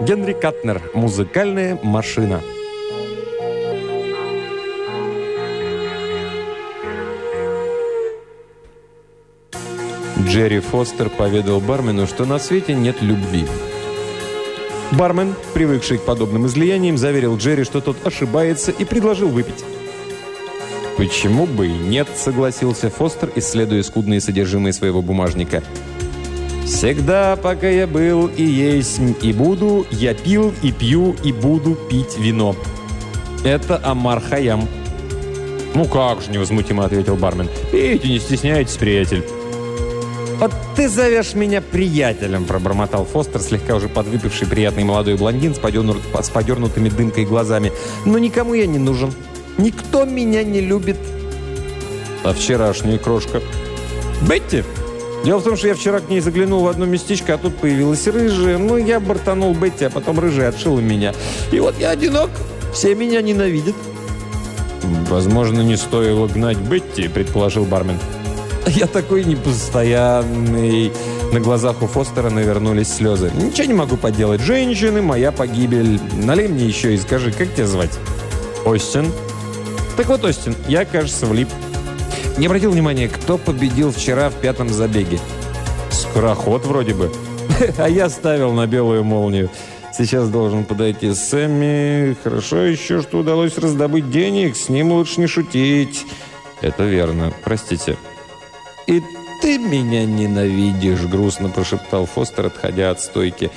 Генри Катнер. Музыкальная машина. Джерри Фостер поведал бармену, что на свете нет любви. Бармен, привыкший к подобным излияниям, заверил Джерри, что тот ошибается, и предложил выпить. «Почему бы и нет?» – согласился Фостер, исследуя скудные содержимые своего бумажника. «Всегда, пока я был и есть, и буду, я пил и пью и буду пить вино». Это Амар Хаям. «Ну как же», – невозмутимо ответил бармен. «Пейте, не стесняйтесь, приятель». «Вот ты зовешь меня приятелем», – пробормотал Фостер, слегка уже подвыпивший приятный молодой блондин с, подернут, с подернутыми дымкой глазами. «Но никому я не нужен. Никто меня не любит». «А вчерашняя крошка?» «Бетти?» Дело в том, что я вчера к ней заглянул в одно местечко, а тут появилась рыжая. Ну, я бортанул Бетти, а потом рыжая отшила меня. И вот я одинок. Все меня ненавидят. «Возможно, не стоило гнать Бетти», — предположил бармен. Я такой непостоянный. На глазах у Фостера навернулись слезы. Ничего не могу поделать. Женщины, моя погибель. Налей мне еще и скажи, как тебя звать? Остин. Так вот, Остин, я, кажется, влип. Не обратил внимания, кто победил вчера в пятом забеге. Скороход вроде бы. А я ставил на белую молнию. Сейчас должен подойти Сэмми. Хорошо еще, что удалось раздобыть денег. С ним лучше не шутить. Это верно. Простите. «И ты меня ненавидишь», — грустно прошептал Фостер, отходя от стойки.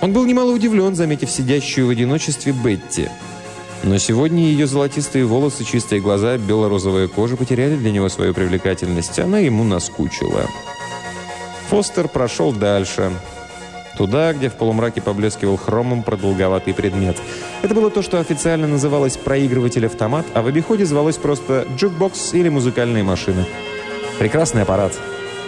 Он был немало удивлен, заметив сидящую в одиночестве Бетти. Но сегодня ее золотистые волосы, чистые глаза, бело-розовая кожа потеряли для него свою привлекательность. Она ему наскучила. Фостер прошел дальше. Туда, где в полумраке поблескивал хромом продолговатый предмет. Это было то, что официально называлось проигрыватель-автомат, а в обиходе звалось просто джукбокс или музыкальная машина. Прекрасный аппарат.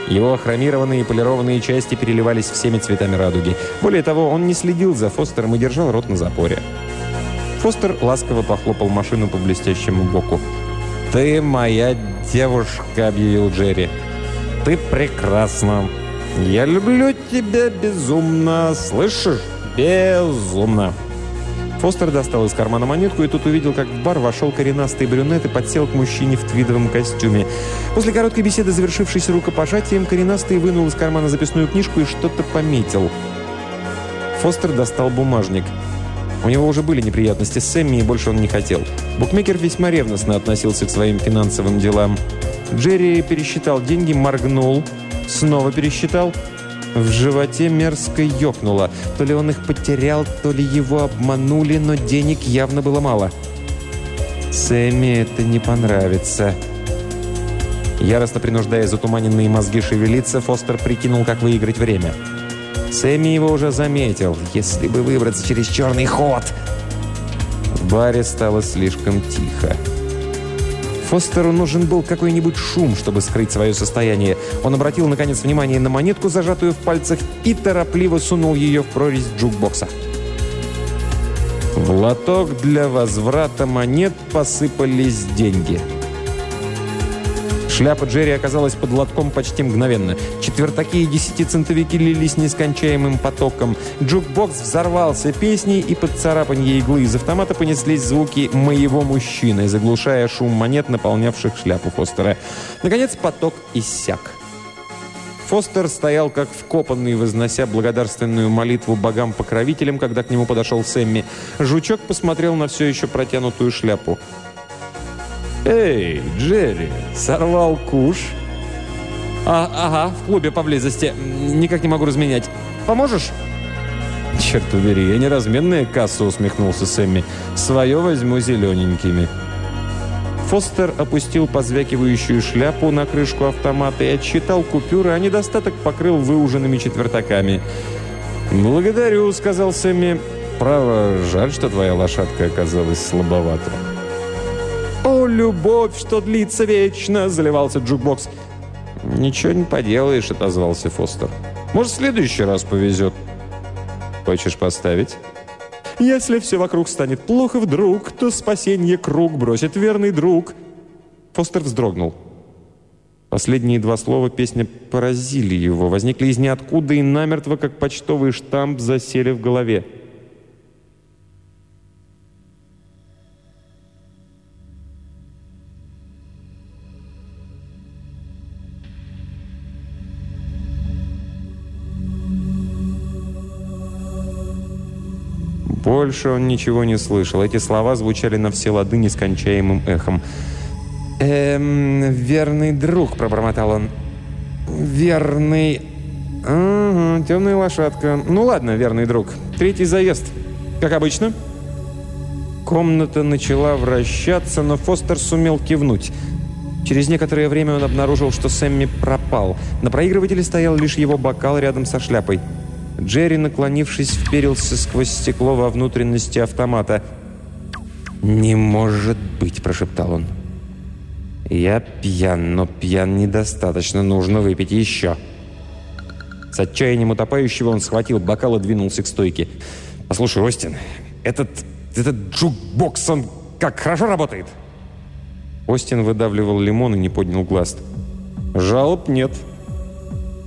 Его хромированные и полированные части переливались всеми цветами радуги. Более того, он не следил за Фостером и держал рот на запоре. Фостер ласково похлопал машину по блестящему боку. «Ты моя девушка», — объявил Джерри. «Ты прекрасна. Я люблю тебя безумно, слышишь? Безумно». Фостер достал из кармана монетку, и тут увидел, как в бар вошел коренастый брюнет и подсел к мужчине в твидовом костюме. После короткой беседы, завершившейся рукопожатием, коренастый вынул из кармана записную книжку и что-то пометил. Фостер достал бумажник. У него уже были неприятности с Сэмми, и больше он не хотел. Букмекер весьма ревностно относился к своим финансовым делам. Джерри пересчитал деньги, моргнул, снова пересчитал – в животе мерзко ёкнуло. То ли он их потерял, то ли его обманули, но денег явно было мало. Сэмми это не понравится. Яростно принуждая затуманенные мозги шевелиться, Фостер прикинул, как выиграть время. Сэмми его уже заметил. Если бы выбраться через черный ход... В баре стало слишком тихо. Фостеру нужен был какой-нибудь шум, чтобы скрыть свое состояние. Он обратил, наконец, внимание на монетку, зажатую в пальцах, и торопливо сунул ее в прорезь джукбокса. В лоток для возврата монет посыпались деньги – Шляпа Джерри оказалась под лотком почти мгновенно. Четвертаки и десятицентовики лились нескончаемым потоком. Джукбокс взорвался песней, и под царапанье иглы из автомата понеслись звуки «моего мужчины», заглушая шум монет, наполнявших шляпу Фостера. Наконец поток иссяк. Фостер стоял как вкопанный, вознося благодарственную молитву богам-покровителям, когда к нему подошел Сэмми. Жучок посмотрел на все еще протянутую шляпу. «Эй, Джерри, сорвал куш?» а, «Ага, в клубе поблизости. Никак не могу разменять. Поможешь?» «Черт побери, я не разменная касса», — усмехнулся Сэмми. «Свое возьму зелененькими». Фостер опустил позвякивающую шляпу на крышку автомата и отсчитал купюры, а недостаток покрыл выуженными четвертаками. «Благодарю», — сказал Сэмми. «Право, жаль, что твоя лошадка оказалась слабовата». «О, любовь, что длится вечно!» – заливался джукбокс. «Ничего не поделаешь», – отозвался Фостер. «Может, в следующий раз повезет». «Хочешь поставить?» «Если все вокруг станет плохо вдруг, то спасение круг бросит верный друг». Фостер вздрогнул. Последние два слова песни поразили его, возникли из ниоткуда и намертво, как почтовый штамп, засели в голове. Больше он ничего не слышал. Эти слова звучали на все лады нескончаемым эхом. «Эм, верный друг», — пробормотал он. «Верный...» «Угу, темная лошадка. Ну ладно, верный друг. Третий заезд. Как обычно?» Комната начала вращаться, но Фостер сумел кивнуть. Через некоторое время он обнаружил, что Сэмми пропал. На проигрывателе стоял лишь его бокал рядом со шляпой. Джерри, наклонившись, вперился сквозь стекло во внутренности автомата. «Не может быть!» – прошептал он. «Я пьян, но пьян недостаточно. Нужно выпить еще». С отчаянием утопающего он схватил бокал и двинулся к стойке. «Послушай, Остин, этот, этот джукбокс, он как хорошо работает!» Остин выдавливал лимон и не поднял глаз. «Жалоб нет».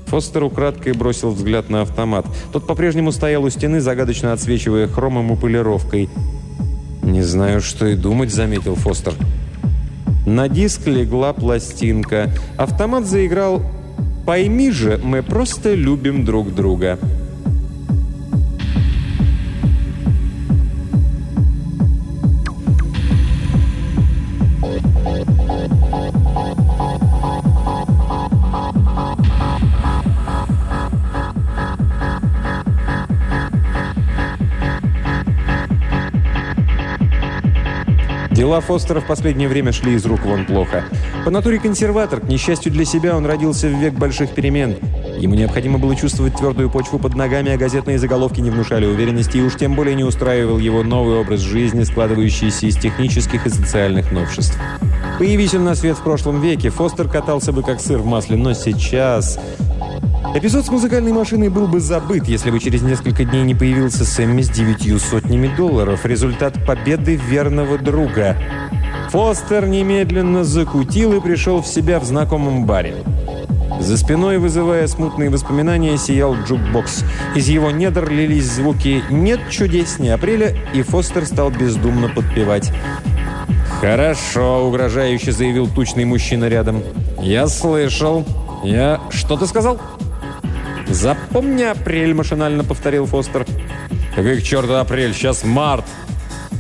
Фостер украдкой бросил взгляд на автомат. Тот по-прежнему стоял у стены, загадочно отсвечивая хромом и полировкой. «Не знаю, что и думать», — заметил Фостер. На диск легла пластинка. Автомат заиграл «Пойми же, мы просто любим друг друга». Дела Фостера в последнее время шли из рук вон плохо. По натуре консерватор, к несчастью для себя, он родился в век больших перемен. Ему необходимо было чувствовать твердую почву под ногами, а газетные заголовки не внушали уверенности, и уж тем более не устраивал его новый образ жизни, складывающийся из технических и социальных новшеств. Появись он на свет в прошлом веке, Фостер катался бы как сыр в масле, но сейчас... Эпизод с музыкальной машиной был бы забыт, если бы через несколько дней не появился Сэмми с девятью сотнями долларов. Результат победы верного друга. Фостер немедленно закутил и пришел в себя в знакомом баре. За спиной, вызывая смутные воспоминания, сиял джукбокс. Из его недр лились звуки «Нет чудеснее апреля», и Фостер стал бездумно подпевать. «Хорошо», — угрожающе заявил тучный мужчина рядом. «Я слышал. Я... Что ты сказал?» «Запомни апрель», — машинально повторил Фостер. «Какой к черту апрель? Сейчас март!»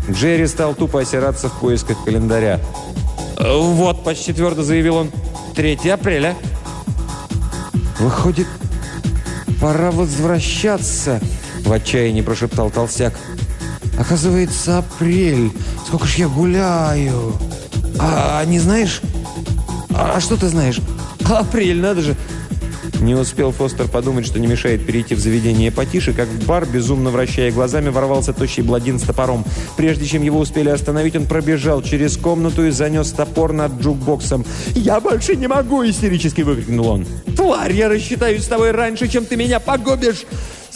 Джерри стал тупо осираться в поисках календаря. «Вот», — почти твердо заявил он, — «3 апреля». «Выходит, пора возвращаться», — в отчаянии прошептал толстяк. «Оказывается, апрель. Сколько ж я гуляю. А, не знаешь? А что ты знаешь? Апрель, надо же. Не успел Фостер подумать, что не мешает перейти в заведение потише, как в бар, безумно вращая глазами, ворвался тощий бладин с топором. Прежде чем его успели остановить, он пробежал через комнату и занес топор над джукбоксом. «Я больше не могу!» – истерически выкрикнул он. «Тварь, я рассчитаюсь с тобой раньше, чем ты меня погубишь!»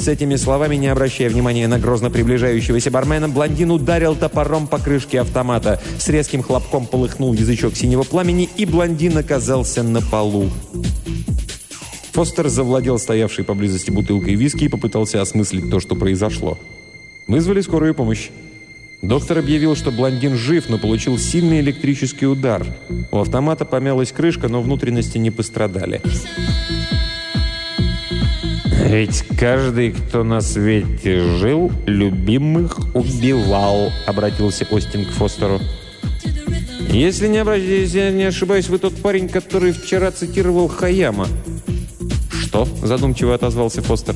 С этими словами, не обращая внимания на грозно приближающегося бармена, блондин ударил топором по крышке автомата. С резким хлопком полыхнул язычок синего пламени, и блондин оказался на полу. Фостер завладел стоявшей поблизости бутылкой виски и попытался осмыслить то, что произошло. Вызвали скорую помощь. Доктор объявил, что блондин жив, но получил сильный электрический удар. У автомата помялась крышка, но внутренности не пострадали. «Ведь каждый, кто на свете жил, любимых убивал», — обратился Остин к Фостеру. «Если не, обращаюсь, я не ошибаюсь, вы тот парень, который вчера цитировал Хаяма». «Что?» – задумчиво отозвался Фостер.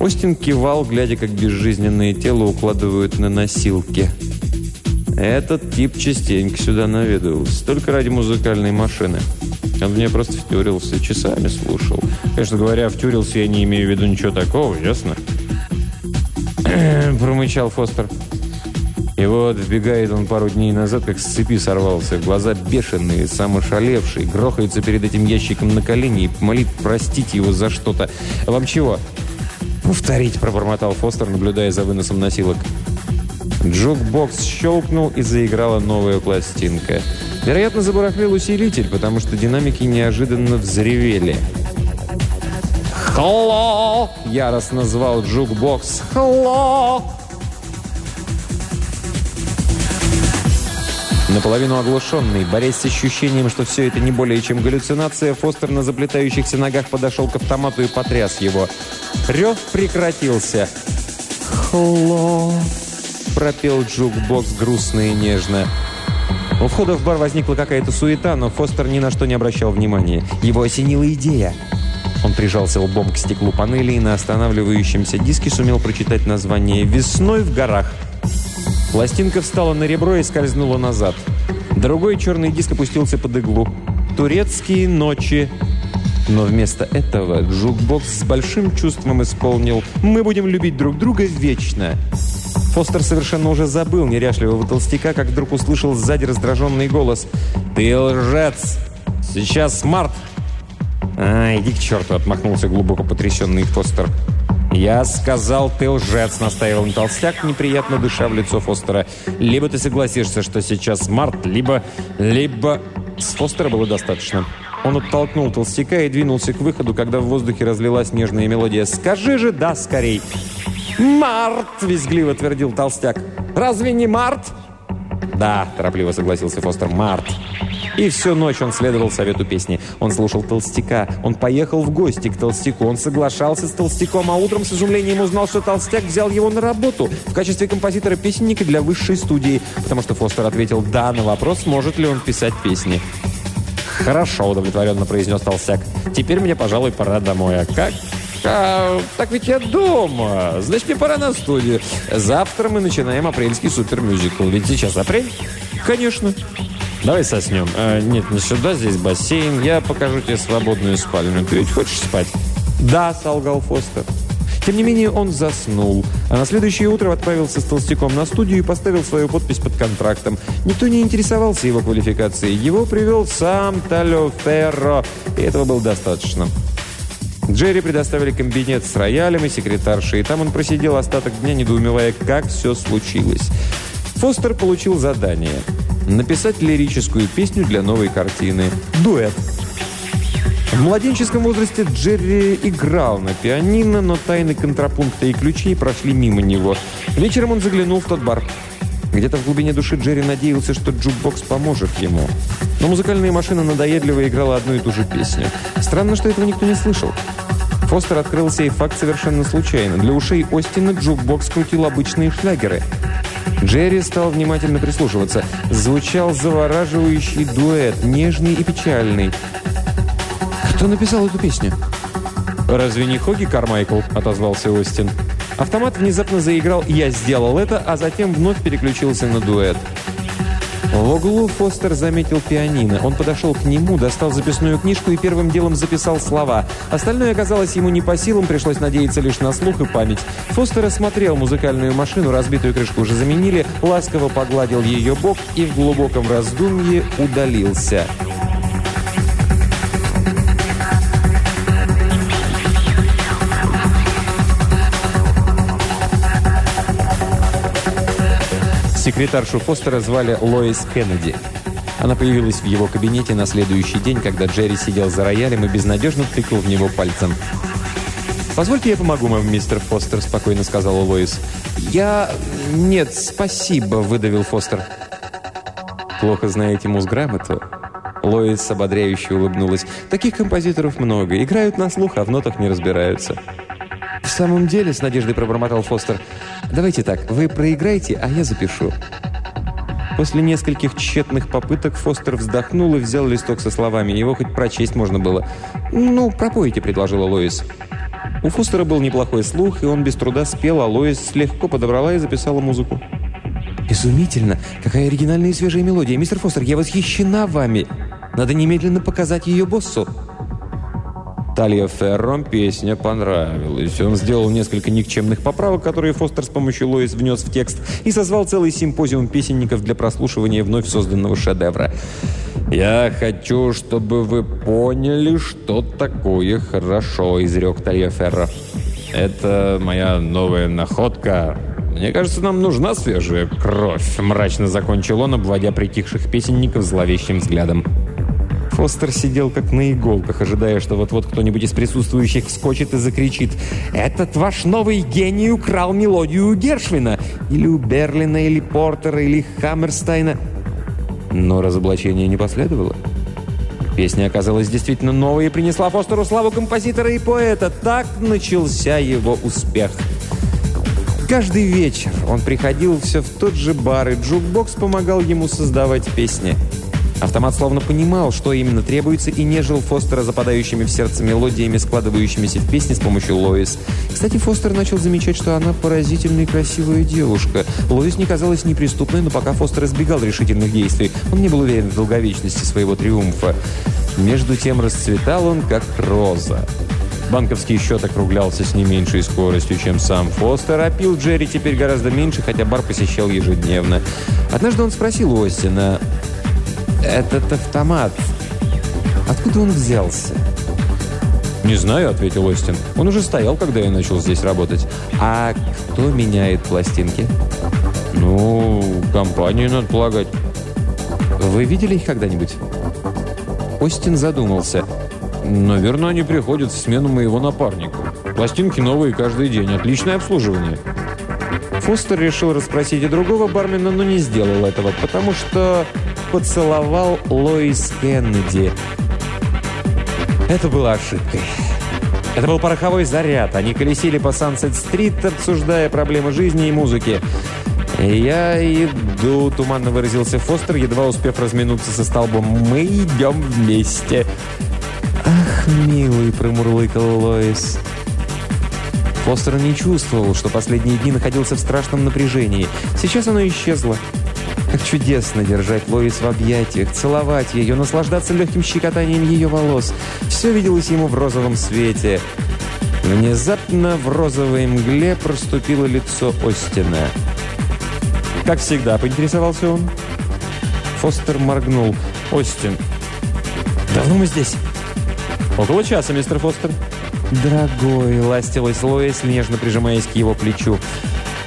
Остин кивал, глядя, как безжизненное тело укладывают на носилки. Этот тип частенько сюда наведывался, только ради музыкальной машины. Он мне просто втюрился, часами слушал. Конечно говоря, втюрился я не имею в виду ничего такого, ясно? Промычал Фостер. И вот вбегает он пару дней назад, как с цепи сорвался. Глаза бешеные, сам ошалевший, грохается перед этим ящиком на колени и молит простить его за что-то. «Вам чего?» «Повторить», — пробормотал Фостер, наблюдая за выносом носилок. Джукбокс щелкнул и заиграла новая пластинка. Вероятно, забарахлил усилитель, потому что динамики неожиданно взревели. «Хло!» — яростно звал джукбокс. «Хло!» Наполовину оглушенный, борясь с ощущением, что все это не более чем галлюцинация, Фостер на заплетающихся ногах подошел к автомату и потряс его. Рев прекратился. «Хло!» — пропел джукбокс грустно и нежно. У входа в бар возникла какая-то суета, но Фостер ни на что не обращал внимания. Его осенила идея. Он прижался лбом к стеклу панели и на останавливающемся диске сумел прочитать название «Весной в горах». Пластинка встала на ребро и скользнула назад. Другой черный диск опустился под иглу. «Турецкие ночи». Но вместо этого джукбокс с большим чувством исполнил «Мы будем любить друг друга вечно». Фостер совершенно уже забыл неряшливого толстяка, как вдруг услышал сзади раздраженный голос. «Ты лжец! Сейчас март!» «А, иди к черту!» — отмахнулся глубоко потрясенный Фостер. «Я сказал, ты лжец!» — настаивал толстяк, неприятно дыша в лицо Фостера. «Либо ты согласишься, что сейчас март, либо... либо...» С Фостера было достаточно. Он оттолкнул толстяка и двинулся к выходу, когда в воздухе разлилась нежная мелодия. «Скажи же «да» скорей!» «Март!» – визгливо твердил толстяк. «Разве не март?» «Да», – торопливо согласился Фостер, – «март». И всю ночь он следовал совету песни. Он слушал толстяка. Он поехал в гости к толстяку. Он соглашался с толстяком, а утром с изумлением узнал, что толстяк взял его на работу в качестве композитора-песенника для высшей студии, потому что Фостер ответил «да» на вопрос, может ли он писать песни. «Хорошо», — удовлетворенно произнес толстяк. «Теперь мне, пожалуй, пора домой. А как а, так ведь я дома. Значит, мне пора на студию. Завтра мы начинаем апрельский супермюзикл. Ведь сейчас апрель? Конечно. Давай соснем. А, нет, не сюда, здесь бассейн. Я покажу тебе свободную спальню. Ты ведь хочешь спать? Да, солгал Фостер. Тем не менее, он заснул, а на следующее утро отправился с толстяком на студию и поставил свою подпись под контрактом. Никто не интересовался его квалификацией. Его привел сам Талио Ферро, и этого было достаточно. Джерри предоставили кабинет с роялем и секретаршей, и там он просидел остаток дня, недоумевая, как все случилось. Фостер получил задание – написать лирическую песню для новой картины «Дуэт». В младенческом возрасте Джерри играл на пианино, но тайны контрапункта и ключей прошли мимо него. Вечером он заглянул в тот бар – где-то в глубине души Джерри надеялся, что джукбокс поможет ему. Но музыкальная машина надоедливо играла одну и ту же песню. Странно, что этого никто не слышал. Фостер открыл сей факт совершенно случайно. Для ушей Остина джукбокс крутил обычные шлягеры. Джерри стал внимательно прислушиваться. Звучал завораживающий дуэт, нежный и печальный. «Кто написал эту песню?» «Разве не Хоги Кармайкл?» – отозвался Остин. Автомат внезапно заиграл «Я сделал это», а затем вновь переключился на дуэт. В углу Фостер заметил пианино. Он подошел к нему, достал записную книжку и первым делом записал слова. Остальное оказалось ему не по силам, пришлось надеяться лишь на слух и память. Фостер осмотрел музыкальную машину, разбитую крышку уже заменили, ласково погладил ее бок и в глубоком раздумье удалился. Секретаршу Фостера звали Лоис Кеннеди. Она появилась в его кабинете на следующий день, когда Джерри сидел за роялем и безнадежно тыкал в него пальцем. «Позвольте, я помогу вам, мистер Фостер», — спокойно сказала Лоис. «Я... нет, спасибо», — выдавил Фостер. «Плохо знаете музграмоту?» Лоис ободряюще улыбнулась. «Таких композиторов много. Играют на слух, а в нотах не разбираются». «В самом деле», — с надеждой пробормотал Фостер, «давайте так, вы проиграете, а я запишу». После нескольких тщетных попыток Фостер вздохнул и взял листок со словами. Его хоть прочесть можно было. «Ну, пропойте», — предложила Лоис. У Фостера был неплохой слух, и он без труда спел, а Лоис легко подобрала и записала музыку. «Изумительно! Какая оригинальная и свежая мелодия! Мистер Фостер, я восхищена вами! Надо немедленно показать ее боссу!» Талья Ферром песня понравилась. Он сделал несколько никчемных поправок, которые Фостер с помощью Лоис внес в текст, и созвал целый симпозиум песенников для прослушивания вновь созданного шедевра. «Я хочу, чтобы вы поняли, что такое хорошо», — изрек Талья Ферро. «Это моя новая находка, «Мне кажется, нам нужна свежая кровь», — мрачно закончил он, обводя притихших песенников зловещим взглядом. Фостер сидел как на иголках, ожидая, что вот-вот кто-нибудь из присутствующих вскочит и закричит «Этот ваш новый гений украл мелодию Гершвина!» Или у Берлина, или Портера, или Хаммерстайна. Но разоблачение не последовало. Песня оказалась действительно новой и принесла Фостеру славу композитора и поэта. Так начался его успех. Каждый вечер он приходил все в тот же бар, и джукбокс помогал ему создавать песни. Автомат словно понимал, что именно требуется, и не жил Фостера западающими в сердце мелодиями, складывающимися в песни с помощью Лоис. Кстати, Фостер начал замечать, что она поразительная и красивая девушка. Лоис не казалась неприступной, но пока Фостер избегал решительных действий, он не был уверен в долговечности своего триумфа. Между тем расцветал он, как роза. Банковский счет округлялся с не меньшей скоростью, чем сам Фостер, а пил Джерри теперь гораздо меньше, хотя бар посещал ежедневно. Однажды он спросил у Остина, «Этот автомат, откуда он взялся?» «Не знаю», — ответил Остин. «Он уже стоял, когда я начал здесь работать». «А кто меняет пластинки?» «Ну, компанию, надо полагать». «Вы видели их когда-нибудь?» Остин задумался. «Наверное, они приходят в смену моего напарника. Пластинки новые каждый день. Отличное обслуживание». Фостер решил расспросить и другого бармена, но не сделал этого, потому что поцеловал Лоис Кеннеди. Это было ошибкой. Это был пороховой заряд. Они колесили по Сансет-стрит, обсуждая проблемы жизни и музыки. «Я иду», — туманно выразился Фостер, едва успев разминуться со столбом. «Мы идем вместе». «Ах, милый», — промурлыкал Лоис. Фостер не чувствовал, что последние дни находился в страшном напряжении. Сейчас оно исчезло. Как чудесно держать Лоис в объятиях, целовать ее, наслаждаться легким щекотанием ее волос. Все виделось ему в розовом свете. Внезапно в розовой мгле проступило лицо Остина. «Как всегда», — поинтересовался он. Фостер моргнул. «Остин, давно мы здесь?» «Около часа, мистер Фостер». «Дорогой», — ластилась Лоис, нежно прижимаясь к его плечу.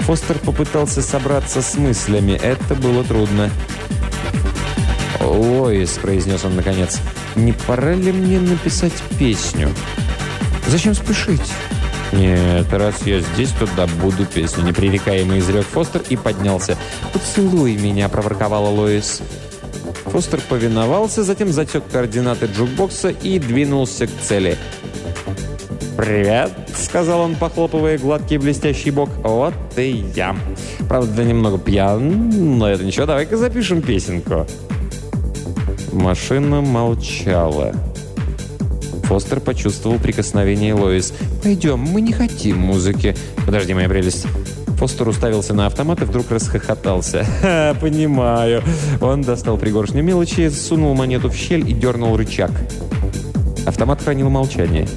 Фостер попытался собраться с мыслями. Это было трудно. «Лоис», — произнес он наконец, — «не пора ли мне написать песню?» «Зачем спешить?» «Нет, раз я здесь, то добуду песню», — непререкаемо изрек Фостер и поднялся. «Поцелуй меня», — проворковала Лоис. Фостер повиновался, затем затек координаты джукбокса и двинулся к цели. «Привет», — сказал он, похлопывая гладкий блестящий бок. «Вот и я. Правда, немного пьян, но это ничего, давай-ка запишем песенку». Машина молчала. Фостер почувствовал прикосновение Лоис. «Пойдем, мы не хотим музыки». «Подожди, моя прелесть». Фостер уставился на автомат и вдруг расхохотался. «Ха, понимаю». Он достал пригоршню мелочи, сунул монету в щель и дернул рычаг. Автомат хранил молчание.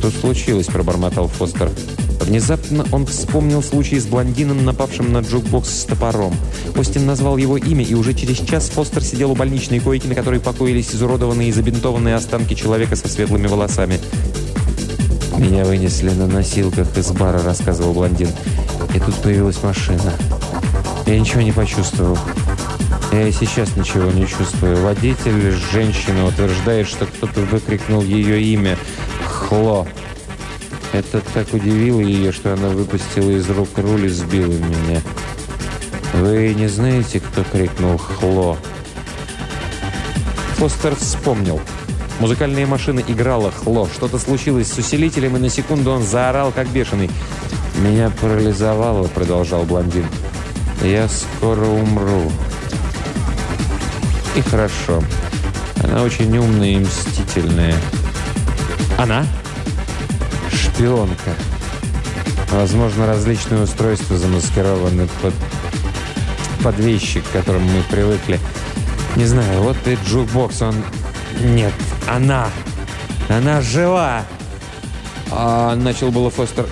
«Что случилось?» – пробормотал Фостер. Внезапно он вспомнил случай с блондином, напавшим на джукбокс с топором. Остин назвал его имя, и уже через час Фостер сидел у больничной койки, на которой покоились изуродованные и забинтованные останки человека со светлыми волосами. «Меня вынесли на носилках из бара», — рассказывал блондин. «И тут появилась машина. Я ничего не почувствовал. Я и сейчас ничего не чувствую. Водитель, женщина, утверждает, что кто-то выкрикнул ее имя. Хло. Это так удивило ее, что она выпустила из рук руль и сбила меня. «Вы не знаете, кто крикнул «Хло»?» Фостер вспомнил. Музыкальная машина играла «Хло». Что-то случилось с усилителем, и на секунду он заорал, как бешеный. «Меня парализовало», — продолжал блондин. «Я скоро умру». И хорошо. Она очень умная и мстительная. Она? Шпионка. Возможно, различные устройства замаскированы под, под вещи, к которым мы привыкли. Не знаю, вот и джукбокс, он... Нет, она! Она жива! А, начал было Фостер.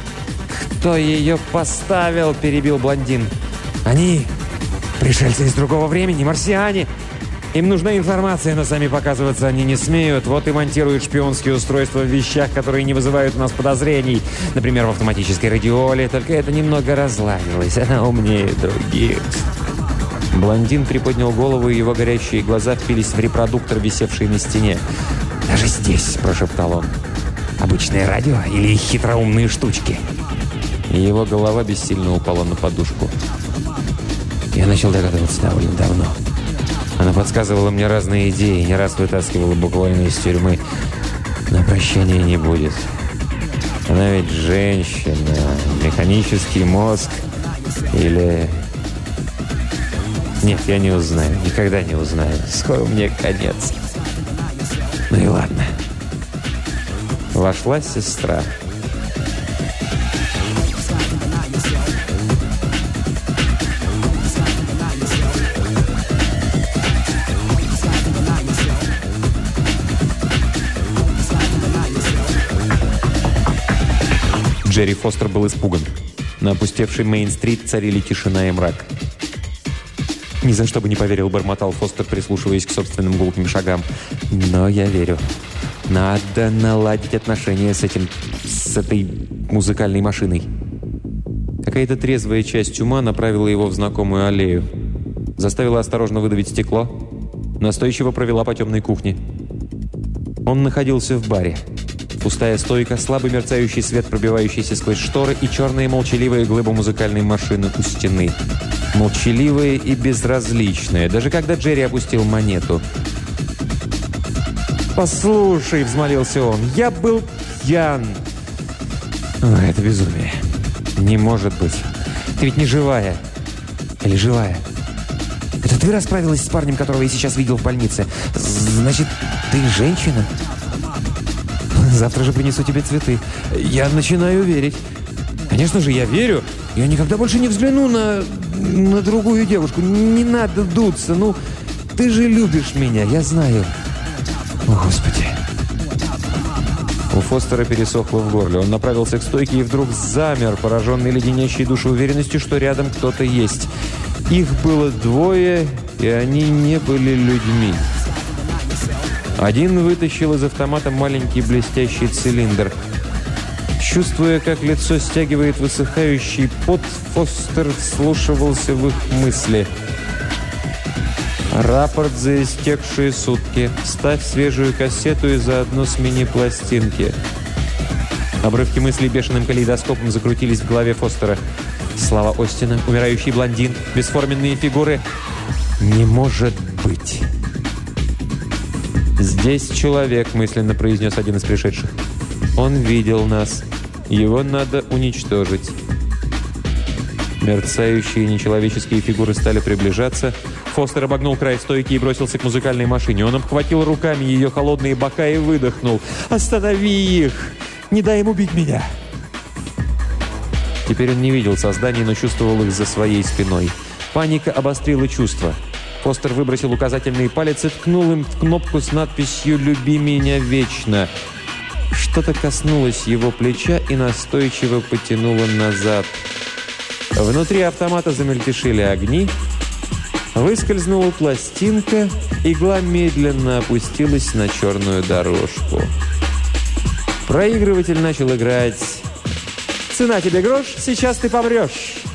«Кто ее поставил?» – перебил блондин. «Они! Пришельцы из другого времени, марсиане! Им нужна информация, но сами показываться они не смеют. Вот и монтируют шпионские устройства в вещах, которые не вызывают у нас подозрений. Например, в автоматической радиоле. Только это немного разладилось. Она умнее других. Блондин приподнял голову, и его горящие глаза впились в репродуктор, висевший на стене. «Даже здесь», — прошептал он. «Обычное радио или хитроумные штучки?» И его голова бессильно упала на подушку. Я начал догадываться довольно давно. Она подсказывала мне разные идеи, не раз вытаскивала буквально из тюрьмы. Но прощения не будет. Она ведь женщина, механический мозг или нет, я не узнаю. Никогда не узнаю. Скоро мне конец. Ну и ладно. Вошла сестра. Джерри Фостер был испуган. На опустевшей Мейн-стрит царили тишина и мрак. «Ни за что бы не поверил», — бормотал Фостер, прислушиваясь к собственным гулким шагам. «Но я верю. Надо наладить отношения с этим... с этой музыкальной машиной». Какая-то трезвая часть ума направила его в знакомую аллею. Заставила осторожно выдавить стекло. Настойчиво провела по темной кухне. Он находился в баре. Пустая стойка, слабый мерцающий свет, пробивающийся сквозь шторы и черные молчаливые глыбы музыкальной машины у стены. Молчаливые и безразличные, даже когда Джерри опустил монету. «Послушай», — взмолился он, — «я был пьян». О, «Это безумие. Не может быть. Ты ведь не живая. Или живая?» «Это ты расправилась с парнем, которого я сейчас видел в больнице? Значит, ты женщина?» Завтра же принесу тебе цветы. Я начинаю верить. Конечно же, я верю. Я никогда больше не взгляну на, на другую девушку. Не надо дуться. Ну, ты же любишь меня, я знаю. О, Господи. У Фостера пересохло в горле. Он направился к стойке и вдруг замер, пораженный леденящей душой уверенностью, что рядом кто-то есть. Их было двое, и они не были людьми. Один вытащил из автомата маленький блестящий цилиндр. Чувствуя, как лицо стягивает высыхающий пот, Фостер вслушивался в их мысли. Рапорт за истекшие сутки. Ставь свежую кассету и заодно смени пластинки. Обрывки мыслей бешеным калейдоскопом закрутились в голове Фостера. Слава Остина, умирающий блондин, бесформенные фигуры. «Не может быть!» «Здесь человек», — мысленно произнес один из пришедших. «Он видел нас. Его надо уничтожить». Мерцающие нечеловеческие фигуры стали приближаться. Фостер обогнул край стойки и бросился к музыкальной машине. Он обхватил руками ее холодные бока и выдохнул. «Останови их! Не дай им убить меня!» Теперь он не видел созданий, но чувствовал их за своей спиной. Паника обострила чувства. Фостер выбросил указательный палец и ткнул им в кнопку с надписью «Люби меня вечно». Что-то коснулось его плеча и настойчиво потянуло назад. Внутри автомата замельтешили огни. Выскользнула пластинка, игла медленно опустилась на черную дорожку. Проигрыватель начал играть «Цена тебе грош, сейчас ты помрешь».